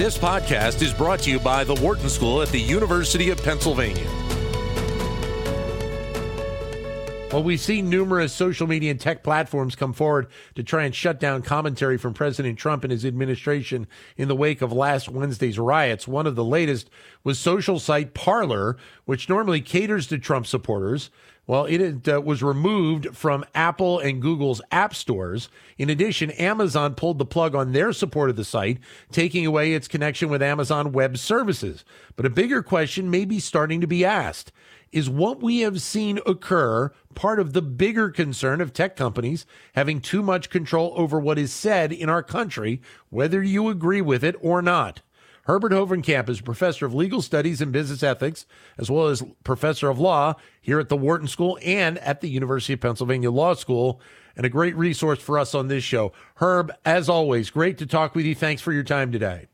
This podcast is brought to you by the Wharton School at the University of Pennsylvania. Well, we've seen numerous social media and tech platforms come forward to try and shut down commentary from President Trump and his administration in the wake of last Wednesday's riots. One of the latest was social site Parler, which normally caters to Trump supporters. Well, it uh, was removed from Apple and Google's app stores. In addition, Amazon pulled the plug on their support of the site, taking away its connection with Amazon Web Services. But a bigger question may be starting to be asked. Is what we have seen occur part of the bigger concern of tech companies having too much control over what is said in our country, whether you agree with it or not? Herbert Hovenkamp is professor of legal studies and business ethics, as well as professor of law here at the Wharton School and at the University of Pennsylvania Law School, and a great resource for us on this show. Herb, as always, great to talk with you. Thanks for your time today.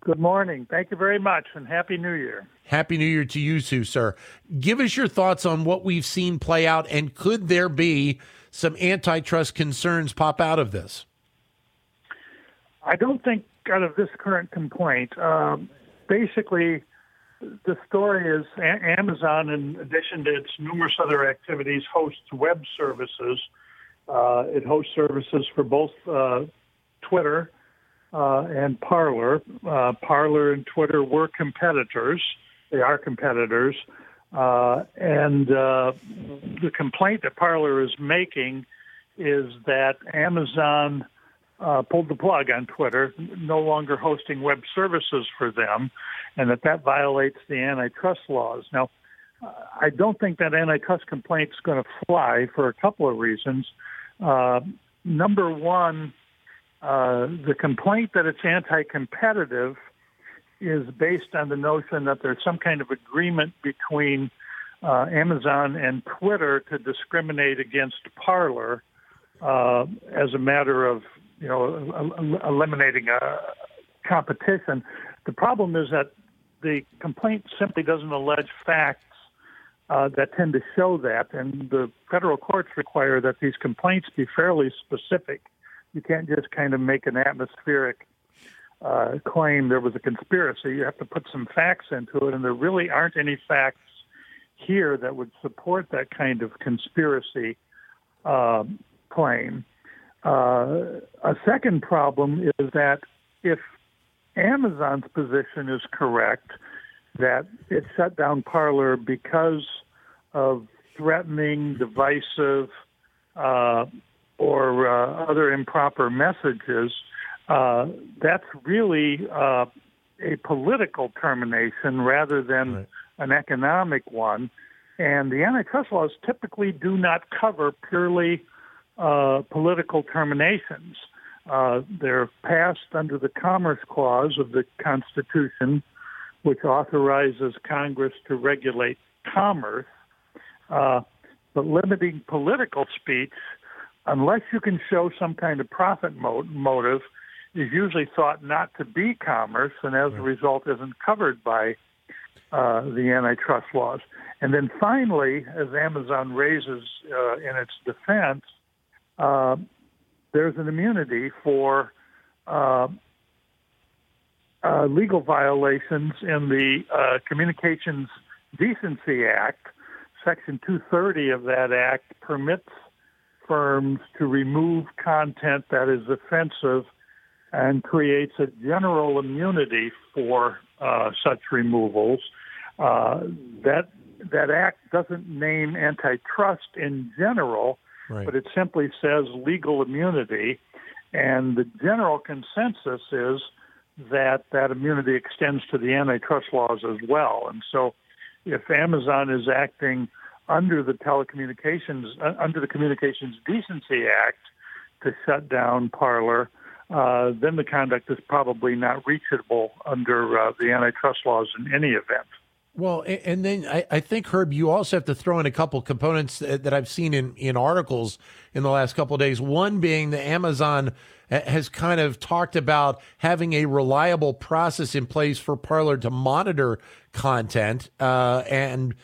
Good morning. Thank you very much, and Happy New Year. Happy New Year to you too, sir. Give us your thoughts on what we've seen play out, and could there be some antitrust concerns pop out of this? I don't think out of this current complaint. Um, basically, the story is a- Amazon, in addition to its numerous other activities, hosts web services. Uh, it hosts services for both uh, Twitter uh, and Parler. Uh, Parler and Twitter were competitors. They are competitors. Uh, and uh, the complaint that Parler is making is that Amazon uh, pulled the plug on Twitter, no longer hosting web services for them, and that that violates the antitrust laws. Now, uh, I don't think that antitrust complaint is going to fly for a couple of reasons. Uh, number one, uh, the complaint that it's anti-competitive is based on the notion that there's some kind of agreement between uh, Amazon and Twitter to discriminate against Parler uh, as a matter of you know, eliminating a competition. The problem is that the complaint simply doesn't allege facts uh, that tend to show that, and the federal courts require that these complaints be fairly specific. You can't just kind of make an atmospheric uh, claim there was a conspiracy. You have to put some facts into it, and there really aren't any facts here that would support that kind of conspiracy uh, claim. Uh, a second problem is that if Amazon's position is correct, that it shut down Parler because of threatening, divisive, uh, or uh, other improper messages, uh, that's really uh, a political termination rather than right. an economic one. And the antitrust laws typically do not cover purely uh, political terminations. Uh, they're passed under the Commerce Clause of the Constitution, which authorizes Congress to regulate commerce. Uh, but limiting political speech, unless you can show some kind of profit mo- motive, is usually thought not to be commerce, and as a result, isn't covered by uh, the antitrust laws. And then finally, as Amazon raises uh, in its defense, uh, there's an immunity for uh, uh, legal violations in the uh, Communications Decency Act. Section 230 of that act permits firms to remove content that is offensive and creates a general immunity for uh, such removals. Uh, that that act doesn't name antitrust in general, but it simply says legal immunity. And the general consensus is that that immunity extends to the antitrust laws as well. And so if Amazon is acting under the telecommunications, uh, under the Communications Decency Act to shut down Parler, uh, then the conduct is probably not reachable under uh, the antitrust laws in any event. Well, and then I, think Herb, you also have to throw in a couple components that I've seen in, in articles in the last couple days. One being that Amazon has kind of talked about having a reliable process in place for Parler to monitor content, uh, and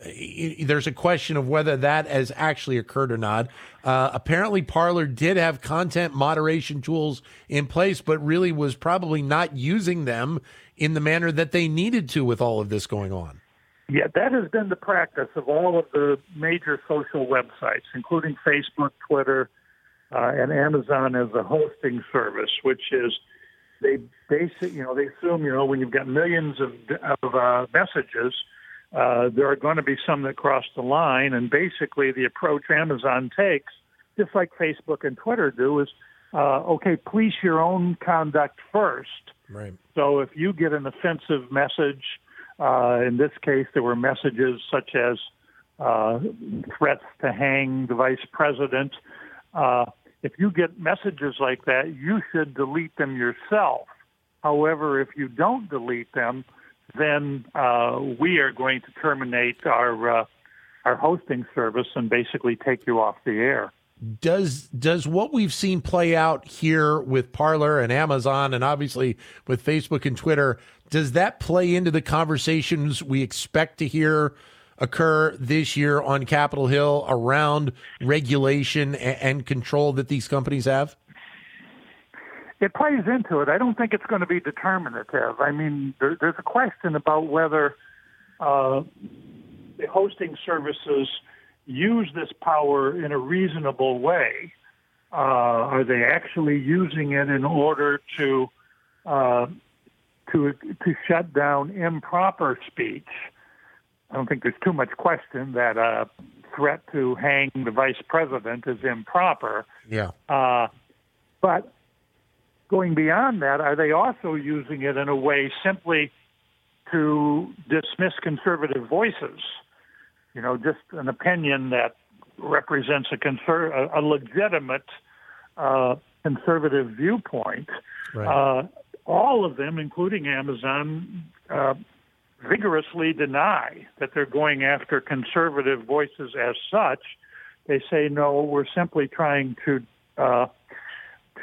there's a question of whether that has actually occurred or not. Uh, apparently, Parler did have content moderation tools in place, but really was probably not using them in the manner that they needed to with all of this going on. Yeah, that has been the practice of all of the major social websites, including Facebook, Twitter, uh, and Amazon as a hosting service, which is they basic, you know, they assume, you know, when you've got millions of, of uh, messages, uh, there are going to be some that cross the line. And basically, the approach Amazon takes, just like Facebook and Twitter do, is uh, okay, police your own conduct first. Right. So if you get an offensive message, uh, in this case, there were messages such as uh, threats to hang the vice president. Uh, if you get messages like that, you should delete them yourself. However, if you don't delete them, then uh, we are going to terminate our uh, our hosting service and basically take you off the air. Does does what we've seen play out here with Parler and Amazon and obviously with Facebook and Twitter does that play into the conversations we expect to hear occur this year on Capitol Hill around regulation and control that these companies have? It plays into it. I don't think it's going to be determinative. I mean, there, there's a question about whether uh, the hosting services use this power in a reasonable way. Uh, are they actually using it in order to uh, to to shut down improper speech? I don't think there's too much question that a threat to hang the vice president is improper. Yeah. Uh, but going beyond that, are they also using it in a way simply to dismiss conservative voices? You know, just an opinion that represents a, conser- a legitimate uh, conservative viewpoint. Right. Uh, all of them, including Amazon, uh, vigorously deny that they're going after conservative voices as such. They say, no, we're simply trying to uh,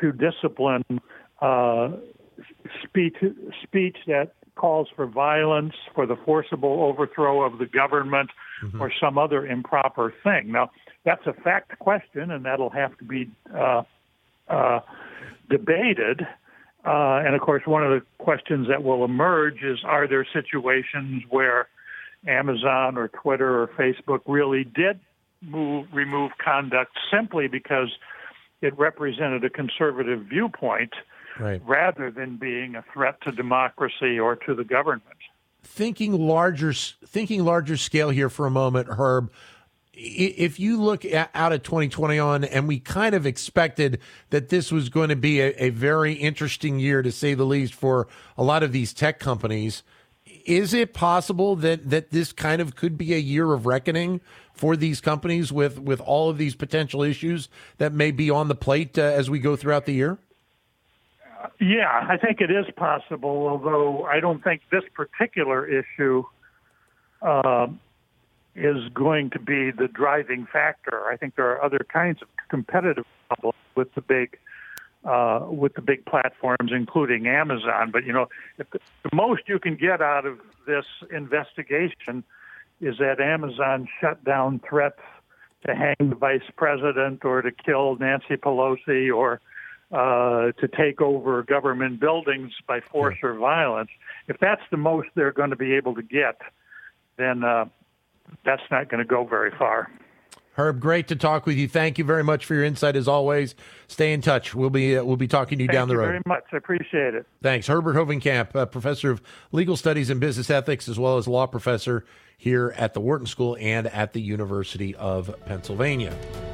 to discipline uh, speech speech that calls for violence, for the forcible overthrow of the government, mm-hmm. or some other improper thing. Now, that's a fact question, and that'll have to be uh, uh, debated. Uh, and of course, one of the questions that will emerge is are there situations where Amazon or Twitter or Facebook really did move, remove conduct simply because it represented a conservative viewpoint right. rather than being a threat to democracy or to the government? Thinking larger, thinking larger scale here for a moment, Herb if you look at, out at 2020 on, and we kind of expected that this was going to be a, a, very interesting year, to say the least, for a lot of these tech companies. Is it possible that that this kind of could be a year of reckoning for these companies with with all of these potential issues that may be on the plate uh, as we go throughout the year? Yeah, I think it is possible, although I don't think this particular issue. Uh, is going to be the driving factor. I think there are other kinds of competitive problems with the big uh, with the big platforms, including Amazon. But you know, the, the most you can get out of this investigation is that Amazon shut down threats to hang the vice president or to kill Nancy Pelosi or uh, to take over government buildings by force or violence. If that's the most they're going to be able to get, then uh, that's not going to go very far. Herb, great to talk with you. Thank you very much for your insight as always. Stay in touch. We'll be uh, we'll be talking to you Thank down the road. Thank you road. Very much. I appreciate it. Thanks, Herbert Hovenkamp, uh, professor of legal studies and business ethics, as well as law professor here at the Wharton School and at the University of Pennsylvania.